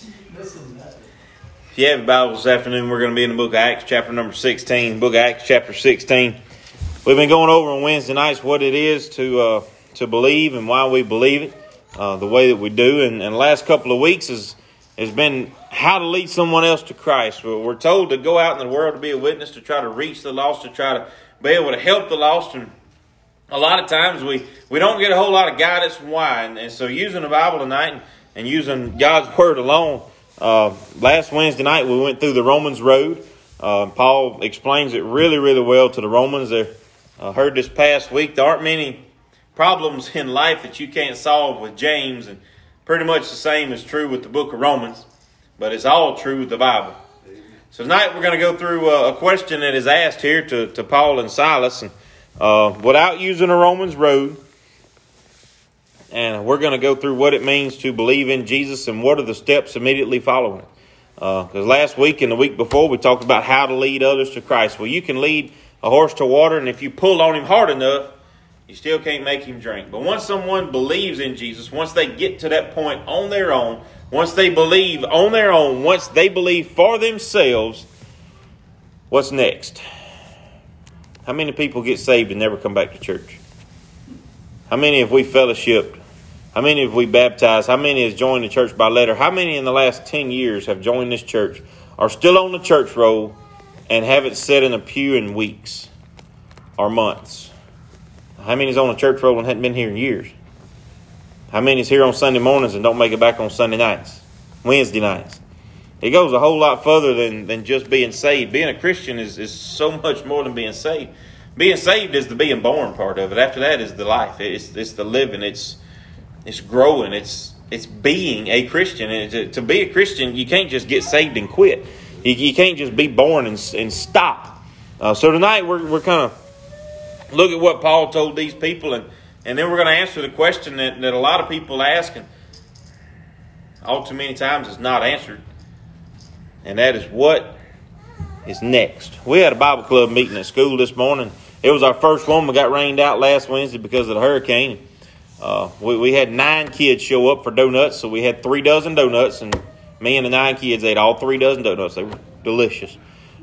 If you have your Bible this afternoon, we're going to be in the book of Acts, chapter number 16. Book of Acts, chapter 16. We've been going over on Wednesday nights what it is to uh, to believe and why we believe it, uh, the way that we do. And, and the last couple of weeks has, has been how to lead someone else to Christ. We're told to go out in the world to be a witness, to try to reach the lost, to try to be able to help the lost. And a lot of times we, we don't get a whole lot of guidance why. And, and so using the Bible tonight and, and using God's Word alone, uh, last Wednesday night we went through the Romans Road. Uh, Paul explains it really, really well to the Romans. They uh, heard this past week there aren't many problems in life that you can't solve with James, and pretty much the same is true with the book of Romans but it's all true with the Bible. So tonight we're going to go through uh, a question that is asked here to, to Paul and Silas, and uh, without using a Romans road, and we're going to go through what it means to believe in Jesus and what are the steps immediately following it. Because uh, last week and the week before we talked about how to lead others to Christ. Well, you can lead a horse to water, and if you pull on him hard enough, you still can't make him drink. But once someone believes in Jesus, once they get to that point on their own, once they believe on their own, once they believe for themselves, what's next? How many people get saved and never come back to church? How many have we fellowshipped? How many have we baptized? How many has joined the church by letter? How many in the last 10 years have joined this church, are still on the church roll, and haven't sat in a pew in weeks or months? How many is on the church roll and hadn't been here in years? How many is here on Sunday mornings and don't make it back on Sunday nights, Wednesday nights? It goes a whole lot further than, than just being saved. Being a Christian is, is so much more than being saved. Being saved is the being born part of it. After that is the life. It's, it's the living. It's it's growing. It's it's being a Christian. And to, to be a Christian, you can't just get saved and quit. You, you can't just be born and, and stop. Uh, so tonight we're, we're kind of look at what Paul told these people and and then we're going to answer the question that, that a lot of people ask, and all too many times is not answered. And that is what is next. We had a Bible club meeting at school this morning. It was our first one. We got rained out last Wednesday because of the hurricane. Uh, we, we had nine kids show up for donuts, so we had three dozen donuts, and me and the nine kids ate all three dozen donuts. They were delicious.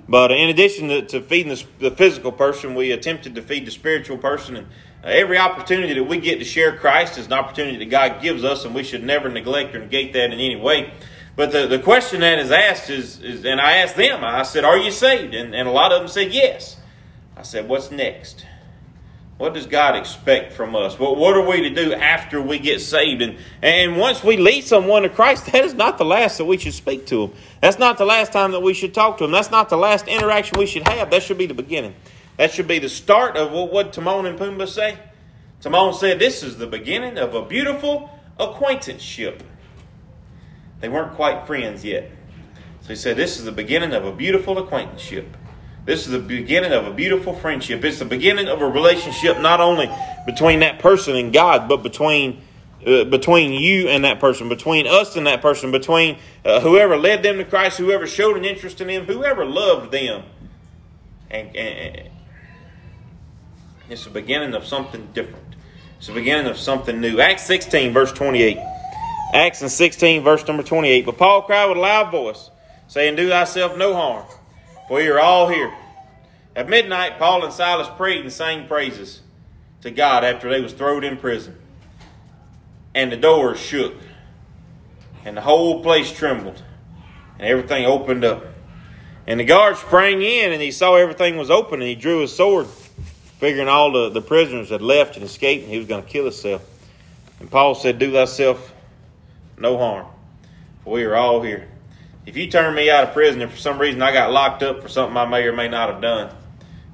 But in addition to, to feeding the, the, physical person, we attempted to feed the spiritual person. And uh, every opportunity that we get to share Christ is an opportunity that God gives us, and we should never neglect or negate that in any way. But the, the question that is asked is, is, and I asked them, I said, Are you saved? And, and a lot of them said yes. I said, What's next? What does God expect from us? What, what are we to do after we get saved? And, and once we lead someone to Christ, that is not the last that we should speak to them. That's not the last time that we should talk to them. That's not the last interaction we should have. That should be the beginning. That should be the start of what would Timon and Pumbaa say? Timon said, This is the beginning of a beautiful acquaintanceship. They weren't quite friends yet. So he said, This is the beginning of a beautiful acquaintanceship. This is the beginning of a beautiful friendship. It's the beginning of a relationship not only between that person and God, but between uh, between you and that person, between us and that person, between uh, whoever led them to Christ, whoever showed an interest in them, whoever loved them. And, and, it's the beginning of something different. It's the beginning of something new. Acts 16, verse 28. Acts 16, verse number 28. But Paul cried with a loud voice, saying, Do thyself no harm, for ye are all here. At midnight, Paul and Silas prayed and sang praises to God after they was thrown in prison. And the doors shook, and the whole place trembled, and everything opened up. And the guard sprang in, and he saw everything was open, and he drew his sword figuring all the, the prisoners had left and escaped, and he was going to kill himself. And Paul said, Do thyself no harm, for we are all here. If you turn me out of prison and for some reason I got locked up for something I may or may not have done,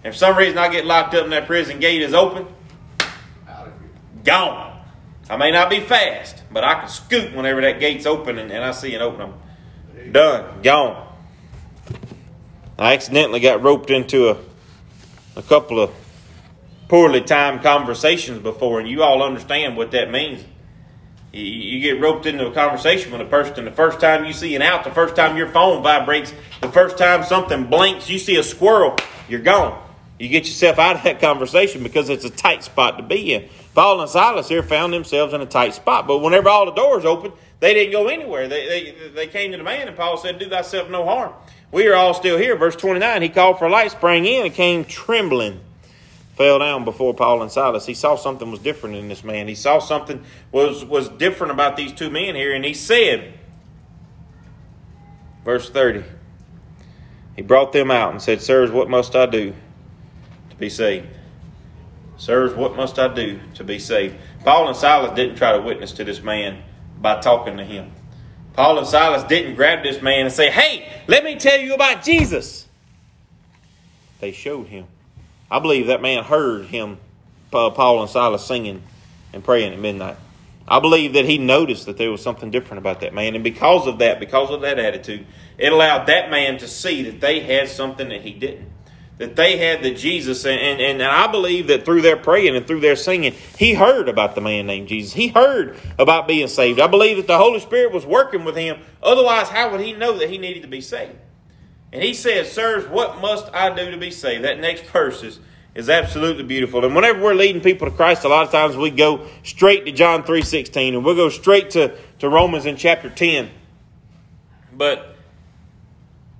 and for some reason I get locked up and that prison gate is open, gone. I may not be fast, but I can scoot whenever that gate's open and, and I see it open. I'm done, gone. I accidentally got roped into a, a couple of poorly timed conversations before, and you all understand what that means. You, get roped into a conversation with a person, the first time you see an out, the first time your phone vibrates, the first time something blinks, you see a squirrel, you're gone. You get yourself out of that conversation because it's a tight spot to be in. Paul and Silas here found themselves in a tight spot, but whenever all the doors open, They didn't go anywhere. They, they, they came to the man, and Paul said, Do thyself no harm. We are all still here. Verse 29, he called for light, sprang in, and came trembling, fell down before Paul and Silas. He saw something was different in this man. He saw something was, was different about these two men here, and he said, verse 30, he brought them out and said, Sirs, what must I do to be saved? Sirs, what must I do to be saved? Paul and Silas didn't try to witness to this man by talking to him. Paul and Silas didn't grab this man and say, Hey, let me tell you about Jesus. They showed him. I believe that man heard him, Paul and Silas, singing and praying at midnight. I believe that he noticed that there was something different about that man. And because of that, because of that attitude, it allowed that man to see that they had something that he didn't that they had the Jesus, and, and, and I believe that through their praying and through their singing, he heard about the man named Jesus. He heard about being saved. I believe that the Holy Spirit was working with him. Otherwise, how would he know that he needed to be saved? And he says, Sirs, what must I do to be saved? That next verse is, is absolutely beautiful. And whenever we're leading people to Christ, a lot of times we go straight to John 3.16 and we'll go straight to, to Romans in chapter 10. But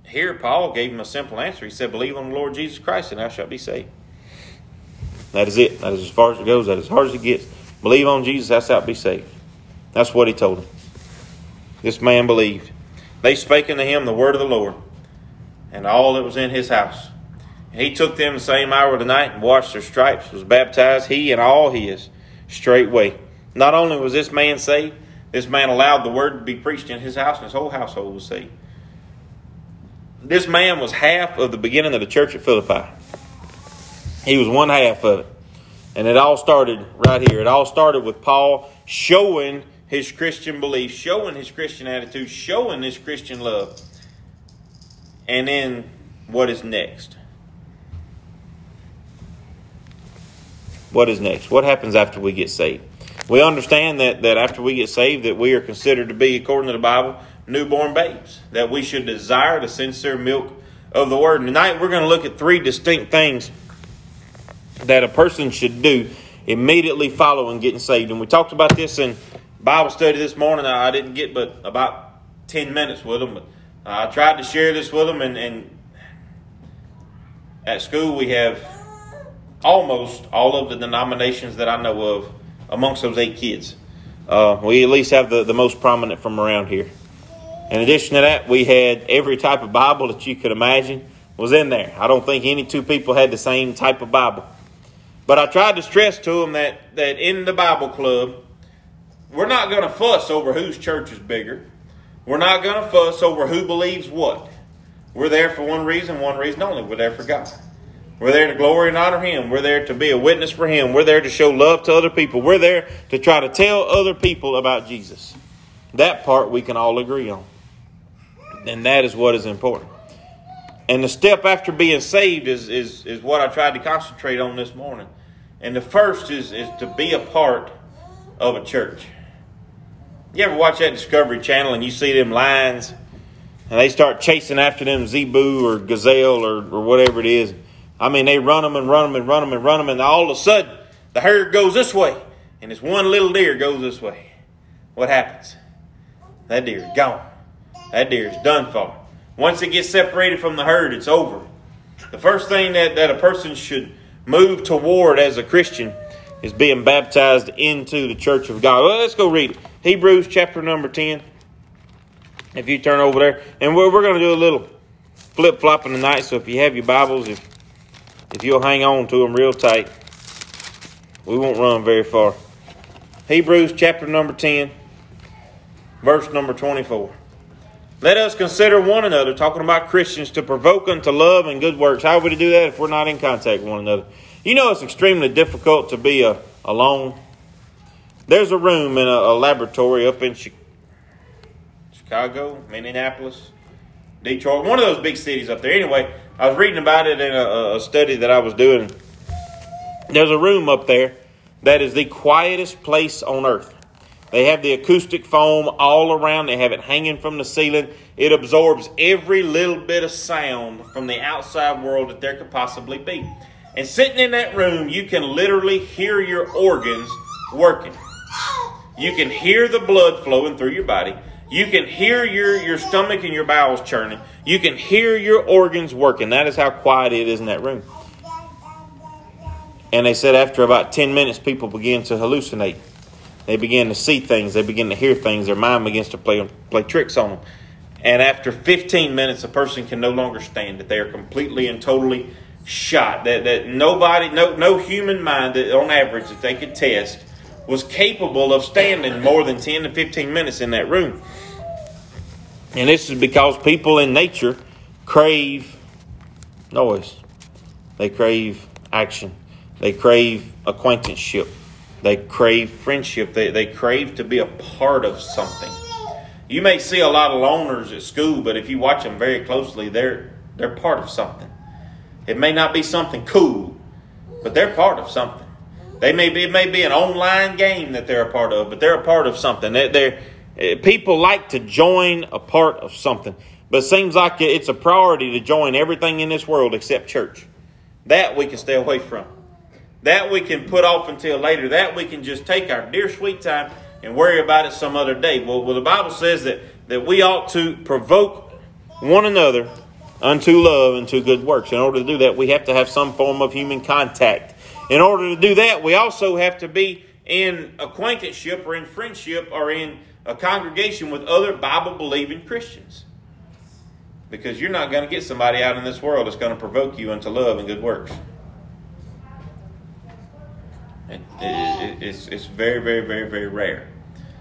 here, Paul gave him a simple answer. He said, Believe on the Lord Jesus Christ, and thou shalt be saved. That is it. That is as far as it goes. That is as hard as it gets. Believe on Jesus, thou shalt be saved. That's what he told him. This man believed. They spake unto him the word of the Lord, and all that was in his house. he took them the same hour of the night and washed their stripes, was baptized, he and all his, straightway. Not only was this man saved, this man allowed the word to be preached in his house, and his whole household was saved. This man was half of the beginning of the church at Philippi. He was one half of it. And it all started right here. It all started with Paul showing his Christian belief, showing his Christian attitude, showing his Christian love. And then what is next? What is next? What happens after we get saved? We understand that, that after we get saved that we are considered to be, according to the Bible, newborn babes, that we should desire the sincere milk of the Word. And tonight we're going to look at three distinct things that a person should do immediately following getting saved. And we talked about this in Bible study this morning. I didn't get but about 10 minutes with them, but I tried to share this with them. And, and at school, we have almost all of the denominations that I know of amongst those eight kids. Uh, we at least have the, the most prominent from around here. In addition to that, we had every type of Bible that you could imagine was in there. I don't think any two people had the same type of Bible. But I tried to stress to them that, that in the Bible club, we're not going to fuss over whose church is bigger. We're not going to fuss over who believes what. We're there for one reason, one reason only. We're there for God. We're there to glory and honor Him. We're there to be a witness for Him. We're there to show love to other people. We're there to try to tell other people about Jesus. That part we can all agree on. And that is what is important. And the step after being saved is, is, is what I tried to concentrate on this morning. And the first is, is to be a part of a church. You ever watch that Discovery Channel and you see them lions and they start chasing after them zebu or gazelle or, or whatever it is? I mean, they run them and run them and run them and run them, and all of a sudden the herd goes this way and this one little deer goes this way. What happens? That deer is gone. That deer is done for. Once it gets separated from the herd, it's over. The first thing that, that a person should move toward as a Christian is being baptized into the church of God. Well, let's go read it. Hebrews chapter number 10. If you turn over there. And we're, we're going to do a little flip flopping tonight. So if you have your Bibles, if, if you'll hang on to them real tight, we won't run very far. Hebrews chapter number 10, verse number 24. Let us consider one another, talking about Christians, to provoke unto love and good works. How are we to do that if we're not in contact with one another? You know it's extremely difficult to be a, alone. There's a room in a, a laboratory up in Chicago, Minneapolis, Detroit, one of those big cities up there. Anyway, I was reading about it in a, a study that I was doing. There's a room up there that is the quietest place on earth. They have the acoustic foam all around. They have it hanging from the ceiling. It absorbs every little bit of sound from the outside world that there could possibly be. And sitting in that room, you can literally hear your organs working. You can hear the blood flowing through your body. You can hear your, your stomach and your bowels churning. You can hear your organs working. That is how quiet it is in that room. And they said after about 10 minutes, people begin to hallucinate. They begin to see things. They begin to hear things. Their mind begins to play, play tricks on them. And after 15 minutes, a person can no longer stand it. They are completely and totally shot. That, that nobody, no, no human mind, that on average, that they could test, was capable of standing more than 10 to 15 minutes in that room. And this is because people in nature crave noise, they crave action, they crave acquaintanceship, they crave friendship, they, they crave to be a part of something. You may see a lot of loners at school, but if you watch them very closely, they're, they're part of something. It may not be something cool, but they're part of something. They may be, it may be an online game that they're a part of, but they're a part of something. They're, they're eh, people like to join a part of something, but it seems like it's a priority to join everything in this world except church. That we can stay away from. That we can put off until later. That we can just take our dear sweet time and worry about it some other day. Well, well the Bible says that, that we ought to provoke one another unto love and to good works. In order to do that, we have to have some form of human contact. In order to do that, we also have to be in acquaintanceship or in friendship or in a congregation with other Bible believing Christians. Because you're not going to get somebody out in this world that's going to provoke you unto love and good works. It, it, it's, it's very, very, very, very rare.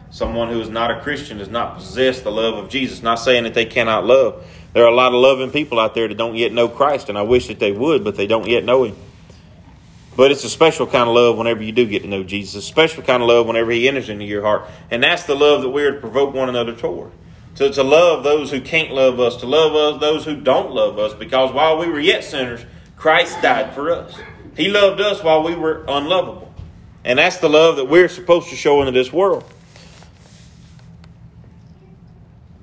Someone who is not a Christian does not possess the love of Jesus. Not saying that they cannot love, there are a lot of loving people out there that don't yet know Christ, and I wish that they would, but they don't yet know Him. But it's a special kind of love whenever you do get to know Jesus. A special kind of love whenever He enters into your heart. And that's the love that we're to provoke one another toward. To, to love those who can't love us, to love us, those who don't love us, because while we were yet sinners, Christ died for us. He loved us while we were unlovable. And that's the love that we're supposed to show into this world.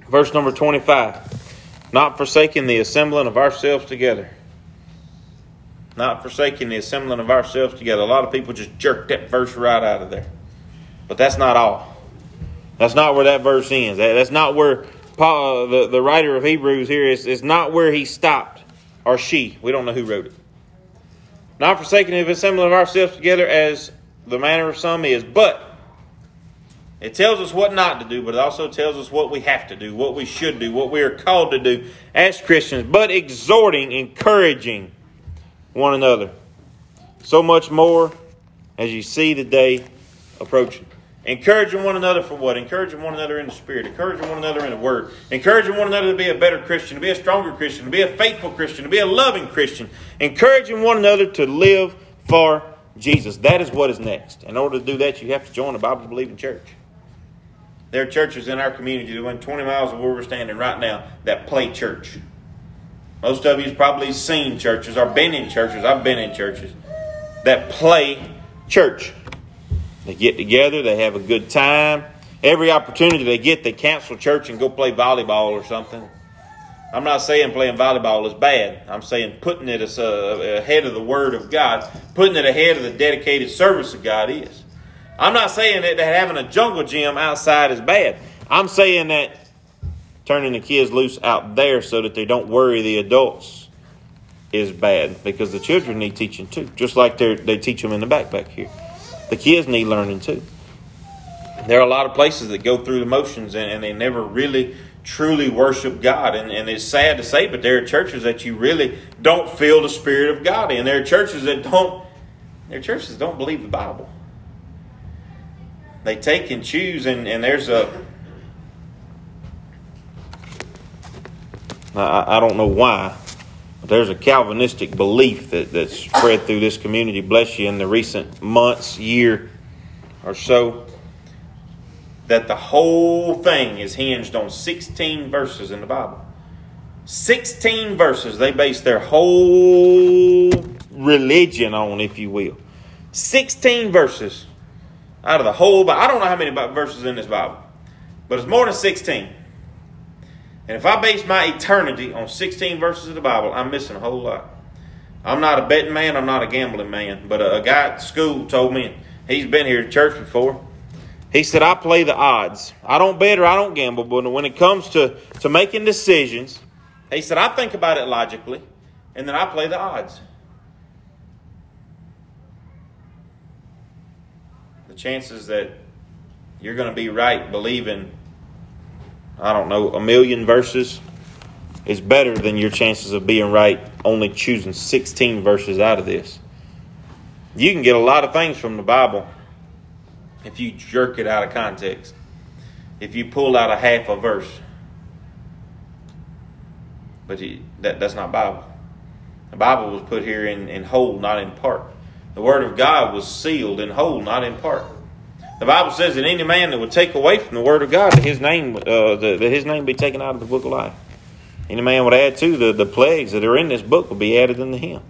Verse number 25 not forsaking the assembling of ourselves together. Not forsaking the assembling of ourselves together. A lot of people just jerk that verse right out of there. But that's not all. That's not where that verse ends. That's not where Paul, the, the writer of Hebrews here is, is not where he stopped, or she. We don't know who wrote it. Not forsaking the assembling of ourselves together as the manner of some is, but it tells us what not to do, but it also tells us what we have to do, what we should do, what we are called to do as Christians, but exhorting, encouraging one another. So much more as you see the day approaching. Encouraging one another for what? Encouraging one another in the Spirit, encouraging one another in the Word, encouraging one another to be a better Christian, to be a stronger Christian, to be a faithful Christian, to be a loving Christian, encouraging one another to live for Jesus. That is what is next. In order to do that, you have to join a Bible believing church. There are churches in our community within 20 miles of where we're standing right now that play church. Most of you've probably seen churches or been in churches. I've been in churches that play church. They get together, they have a good time. Every opportunity they get, they cancel church and go play volleyball or something. I'm not saying playing volleyball is bad. I'm saying putting it as ahead of the Word of God, putting it ahead of the dedicated service of God is. I'm not saying that, that having a jungle gym outside is bad. I'm saying that turning the kids loose out there so that they don't worry the adults is bad because the children need teaching too, just like they they teach them in the backpack here. The kids need learning too. There are a lot of places that go through the motions and, and they never really truly worship God. And, and it's sad to say, but there are churches that you really don't feel the Spirit of God in. There are churches that don't, there are churches don't believe the Bible they take and choose, and, and there's a. I, I don't know why, but there's a Calvinistic belief that, that's spread through this community, bless you, in the recent months, year or so, that the whole thing is hinged on 16 verses in the Bible. 16 verses they base their whole religion on, if you will. 16 verses out of the whole Bible. I don't know how many verses in this Bible, but it's more than 16. And if I base my eternity on 16 verses of the Bible, I'm missing a whole lot. I'm not a betting man, I'm not a gambling man, but a, a guy at school told me, he's been here to church before, He said, I play the odds. I don't bet or I don't gamble, but when it comes to, to making decisions, he said, I think about it logically, and then I play the odds. The chances that you're going to be right believing, I don't know, a million verses is better than your chances of being right only choosing 16 verses out of this. You can get a lot of things from the Bible if you jerk it out of context, if you pull out a half a verse. But that, that's not Bible. The Bible was put here in, in whole, not in part. The Word of God was sealed in whole, not in part. The Bible says that any man that would take away from the Word of God, that his name, uh, that his name be taken out of the book of life. Any man would add to the, the plagues that are in this book will be added unto him.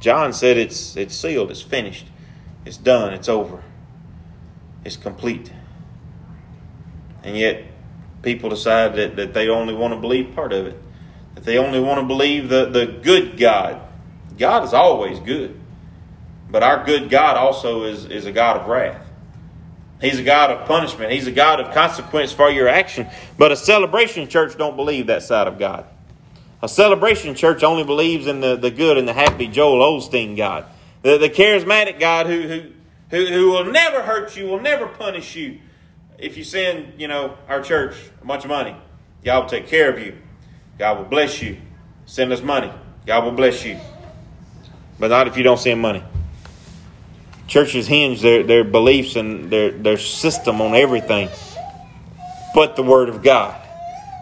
John said it's it's sealed, it's finished. It's done. It's over. It's complete. And yet, people decide that, that they only want to believe part of it. That they only want to believe the, the good God. God is always good. But our good God also is, is a God of wrath. He's a God of punishment. He's a God of consequence for your action. But a celebration church don't believe that side of God. A celebration church only believes in the, the good and the happy Joel Osteen God the, the charismatic God who, who, who, who will never hurt you, will never punish you. If you send, you know, our church a bunch of money, God will take care of you. God will bless you. Send us money. God will bless you. But not if you don't send money. Churches hinge their, their beliefs and their, their system on everything but the Word of God.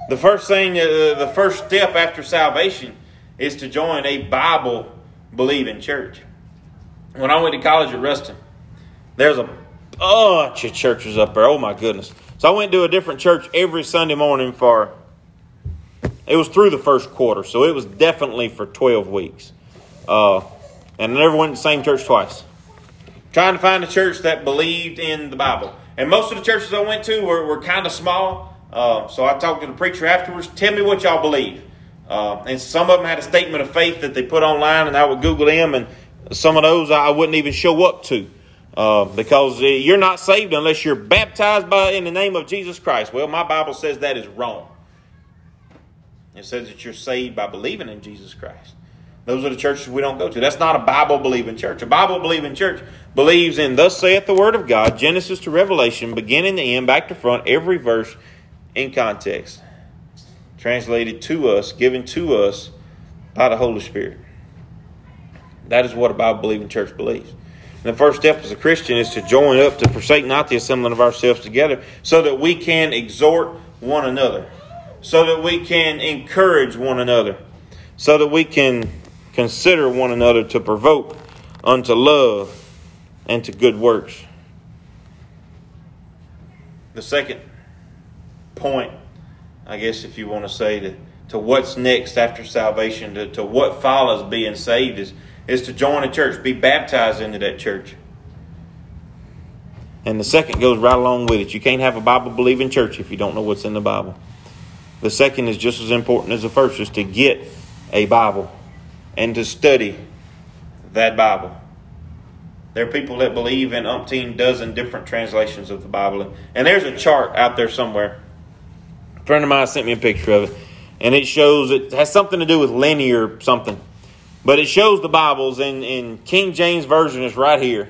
The first thing, uh, the first step after salvation is to join a Bible believing church when I went to college at Ruston, there's a bunch of churches up there. Oh my goodness! So I went to a different church every Sunday morning for. It was through the first quarter, so it was definitely for twelve weeks, uh, and I never went to the same church twice. Trying to find a church that believed in the Bible, and most of the churches I went to were, were kind of small. Uh, so I talked to the preacher afterwards. Tell me what y'all believe. Uh, and some of them had a statement of faith that they put online, and I would Google them, and some of those I wouldn't even show up to uh, because uh, you're not saved unless you're baptized by in the name of Jesus Christ. Well, my Bible says that is wrong. It says that you're saved by believing in Jesus Christ. Those are the churches we don't go to. That's not a Bible believing church. A Bible believing church believes in Thus saith the Word of God, Genesis to Revelation, beginning to end, back to front, every verse in context. Translated to us, given to us by the Holy Spirit. That is what a Bible believing church believes. And the first step as a Christian is to join up to forsake not the assembling of ourselves together so that we can exhort one another, so that we can encourage one another, so that we can consider one another to provoke unto love and to good works. The second point, I guess, if you want to say, to, to what's next after salvation, to, to what follows being saved, is is to join a church, be baptized into that church. And the second goes right along with it. You can't have a Bible believing church if you don't know what's in the Bible. The second is just as important as the first, is to get a Bible and to study that Bible. There are people that believe in umpteen dozen different translations of the Bible. And there's a chart out there somewhere. A friend of mine sent me a picture of it. And it shows it has something to do with linear something. But it shows the Bibles, and, in King James Version is right here.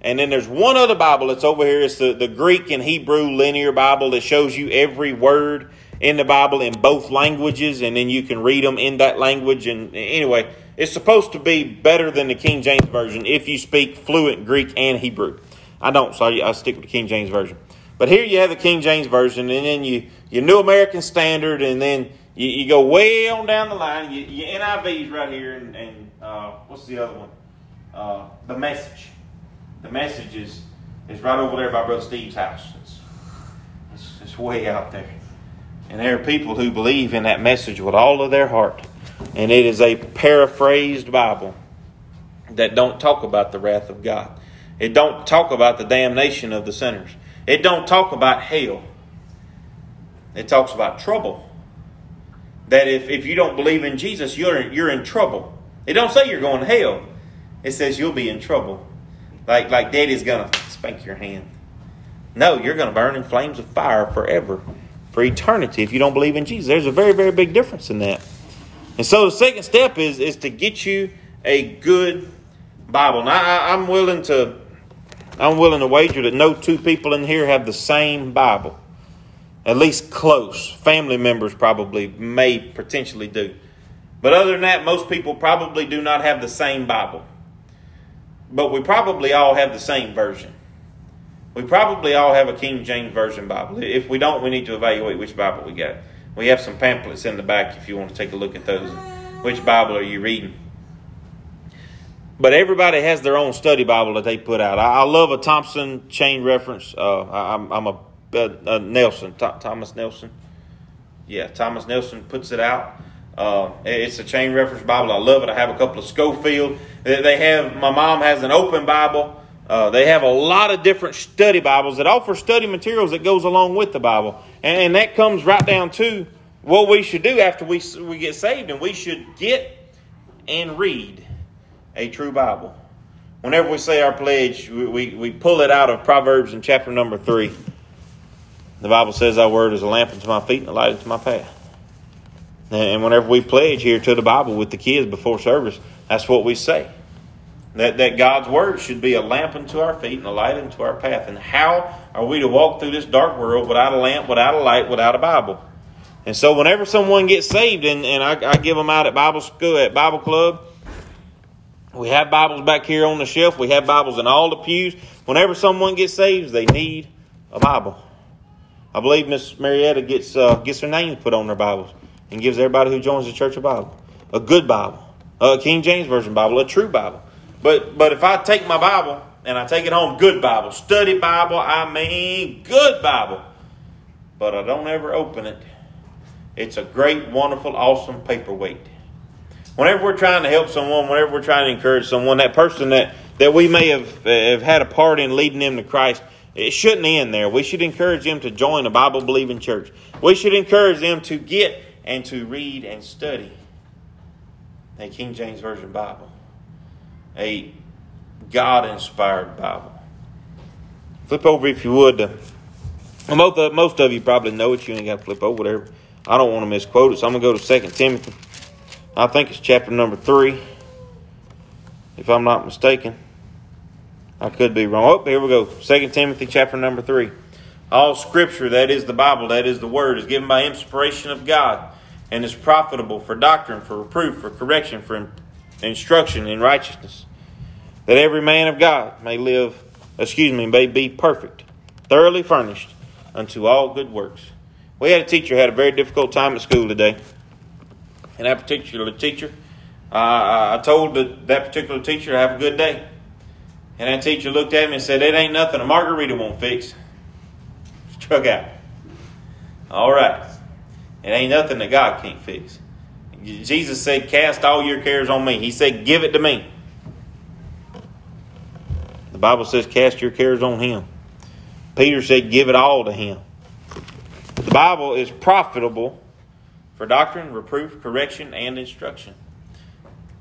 And then there's one other Bible that's over here. It's the, the Greek and Hebrew linear Bible that shows you every word in the Bible in both languages, and then you can read them in that language. And anyway, it's supposed to be better than the King James Version if you speak fluent Greek and Hebrew. I don't, so I stick with the King James Version. But here you have the King James Version, and then you, your New American Standard, and then you, you go way on down the line. You, your NIV's right here, and, and uh, what's the other one? Uh, the message. The message is, is right over there by Brother Steve's house. It's, it's, it's way out there. And there are people who believe in that message with all of their heart. And it is a paraphrased Bible that don't talk about the wrath of God. It don't talk about the damnation of the sinners. It don't talk about hell. It talks about trouble that if, if you don't believe in Jesus, you're, you're in trouble. It don't say you're going to hell. It says you'll be in trouble. Like, like daddy's to spank your hand. No, you're to burn in flames of fire forever, for eternity, if you don't believe in Jesus. There's a very, very big difference in that. And so the second step is, is to get you a good Bible. Now, I, I'm willing to I'm willing to wager that no two people in here have the same Bible. At least close. Family members probably may potentially do. But other than that, most people probably do not have the same Bible. But we probably all have the same version. We probably all have a King James Version Bible. If we don't, we need to evaluate which Bible we got. We have some pamphlets in the back if you want to take a look at those. Which Bible are you reading? But everybody has their own study Bible that they put out. I, love a Thompson chain reference. Uh, I, am a, a, a Nelson, Thomas Nelson. Yeah, Thomas Nelson puts it out. Uh, it's a chain reference Bible. I love it. I have a couple of Scofield. They have my mom has an open Bible. Uh, they have a lot of different study Bibles that offer study materials that goes along with the Bible, and, and that comes right down to what we should do after we we get saved, and we should get and read a true Bible. Whenever we say our pledge, we, we, we pull it out of Proverbs in chapter number 3. The Bible says, Our word is a lamp unto my feet and a light unto my path. And whenever we pledge here to the Bible with the kids before service, that's what we say. That, that God's word should be a lamp unto our feet and a light unto our path. And how are we to walk through this dark world without a lamp, without a light, without a Bible? And so whenever someone gets saved, and, and I, I give them out at Bible school, at Bible club, we have Bibles back here on the shelf. We have Bibles in all the pews. Whenever someone gets saved, they need a Bible. I believe Miss Marietta gets uh, gets her name put on their Bibles and gives everybody who joins the church a Bible, a good Bible, a King James Version Bible, a true Bible. But but if I take my Bible and I take it home, good Bible, study Bible, I mean good Bible, but I don't ever open it. It's a great, wonderful, awesome paperweight whenever we're trying to help someone, whenever we're trying to encourage someone, that person that, that we may have, have had a part in leading them to Christ, it shouldn't end there. We should encourage them to join a Bible believing church. We should encourage them to get and to read and study a King James Version Bible, a God inspired Bible. Flip over if you would. most, of, most of you probably know it. You ain't got to flip over there. I don't want to misquote it, so I'm going to go to 2 Timothy I think it's chapter number three, if I'm not mistaken. I could be wrong. Oh, here we go. Second Timothy chapter number three. All scripture, that is the Bible, that is the word, is given by inspiration of God and is profitable for doctrine, for reproof, for correction, for instruction in righteousness, that every man of God may live, excuse me, may be perfect, thoroughly furnished unto all good works. We had a teacher who had a very difficult time at school today and that particular teacher, uh, I told the, that particular teacher to have a good day. And that teacher looked at me and said, It ain't nothing a margarita won't fix. Struck out. All right. It ain't nothing that God can't fix. Jesus said, Cast all your cares on me. He said, Give it to me. The Bible says, Cast your cares on him. Peter said, Give it all to him. The Bible is profitable for doctrine, reproof, correction, and instruction.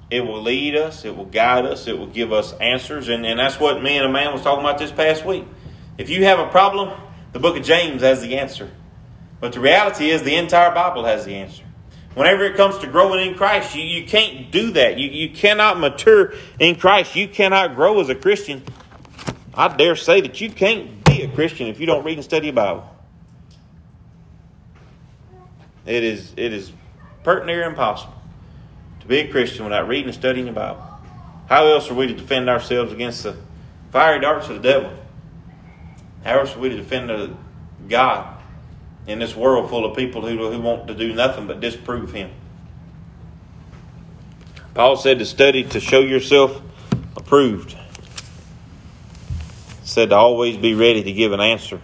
It will lead us, it will guide us, it will give us answers, and, and that's what me and a man was talking about this past week. If you have a problem, the book of James has the answer. But the reality is the entire Bible has the answer. Whenever it comes to growing in Christ, you, you can't do that. You, you cannot mature in Christ. You cannot grow as a Christian. I dare say that you can't be a Christian if you don't read and study the Bible. It is, it is pert near impossible to be a Christian without reading and studying the Bible. How else are we to defend ourselves against the fiery darts of the devil? How else are we to defend God in this world full of people who, who want to do nothing but disprove Him? Paul said to study to show yourself approved. Said to always be ready to give an answer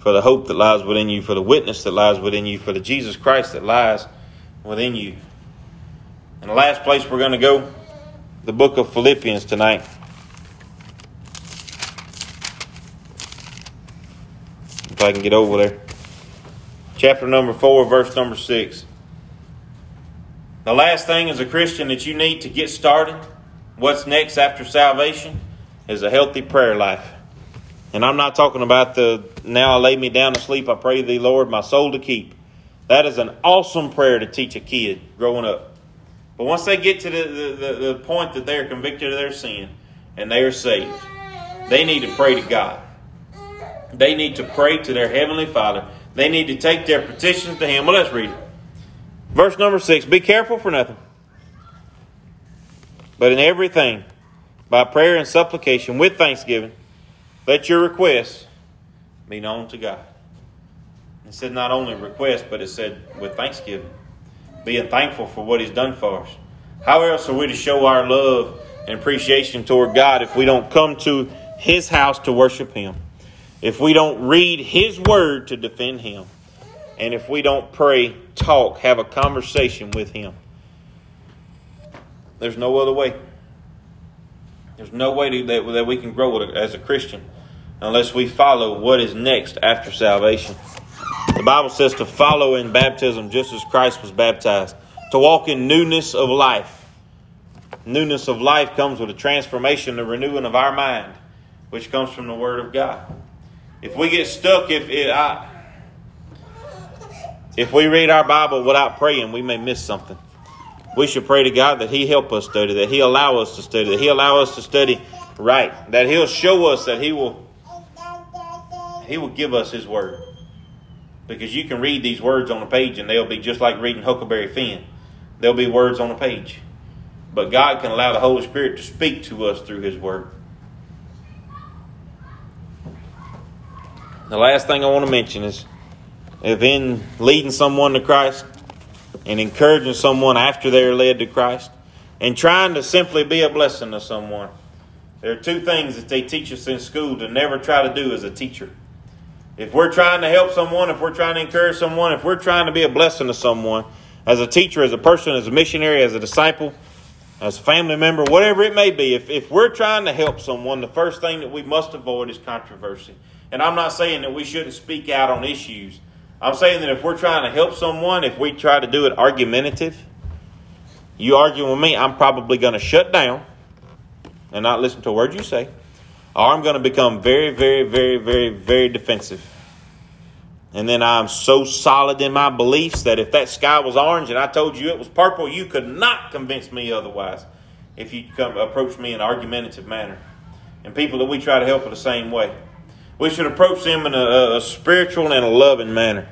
for the hope that lies within you, for the witness that lies within you, for the Jesus Christ that lies within you. And the last place we're going to go, the book of Philippians tonight. If I can get over there. Chapter number 4, verse number 6. The last thing as a Christian that you need to get started, what's next after salvation, is a healthy prayer life. And I'm not talking about the now I lay me down to sleep, I pray thee, Lord, my soul to keep. That is an awesome prayer to teach a kid growing up. But once they get to the, the, the, the point that they're convicted of their sin and they are saved, they need to pray to God. They need to pray to their Heavenly Father. They need to take their petitions to Him. Well, let's read it. Verse number six Be careful for nothing, but in everything, by prayer and supplication, with thanksgiving, let your requests be known to God. It said not only request, but it said with thanksgiving, being thankful for what He's done for us. How else are we to show our love and appreciation toward God if we don't come to His house to worship Him? If we don't read His Word to defend Him? And if we don't pray, talk, have a conversation with Him? There's no other way. There's no way to, that, that we can grow as a Christian unless we follow what is next after salvation. The Bible says to follow in baptism just as Christ was baptized, to walk in newness of life. Newness of life comes with a transformation, the renewing of our mind, which comes from the Word of God. If we get stuck, if it, I, if we read our Bible without praying, we may miss something. We should pray to God that He help us study, that He allow us to study, that He allow us to study right, that He'll show us that He will He will give us His word. Because you can read these words on a page and they'll be just like reading Huckleberry Finn. There'll be words on a page. But God can allow the Holy Spirit to speak to us through His Word. The last thing I want to mention is if in leading someone to Christ and encouraging someone after they're led to Christ and trying to simply be a blessing to someone, there are two things that they teach us in school to never try to do as a teacher. If we're trying to help someone, if we're trying to encourage someone, if we're trying to be a blessing to someone, as a teacher, as a person, as a missionary, as a disciple, as a family member, whatever it may be, if, if we're trying to help someone, the first thing that we must avoid is controversy. And I'm not saying that we shouldn't speak out on issues. I'm saying that if we're trying to help someone, if we try to do it argumentative, you argue with me, I'm probably going to shut down and not listen to a word you say or I'm going to become very, very, very, very, very defensive. And then I'm so solid in my beliefs that if that sky was orange and I told you it was purple, you could not convince me otherwise if you come approach me in an argumentative manner. And people that we try to help are the same way. We should approach them in a, a spiritual and a loving manner.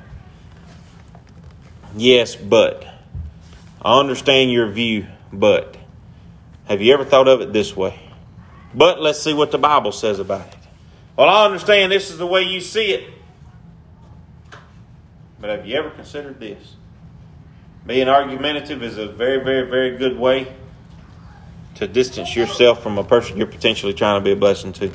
Yes, but. I understand your view, but. Have you ever thought of it this way? But let's see what the Bible says about it. Well, I understand this is the way you see it. But have you ever considered this? Being argumentative is a very, very, very good way to distance yourself from a person you're potentially trying to be a blessing to.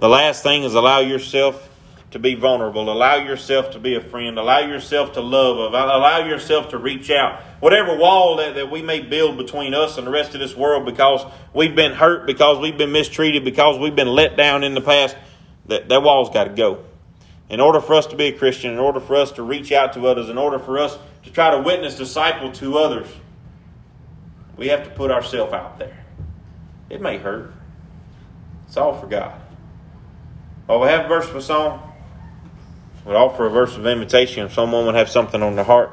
The last thing is allow yourself to be vulnerable. Allow yourself to be a friend. Allow yourself to love. Allow yourself to reach out. Whatever wall that, that we may build between us and the rest of this world because we've been hurt, because we've been mistreated, because we've been let down in the past, that, that wall's got to go. In order for us to be a Christian, in order for us to reach out to others, in order for us to try to witness, disciple to others, we have to put ourselves out there. It may hurt. It's all for God. Well, we have a verse for song would offer a verse of invitation if someone would have something on their heart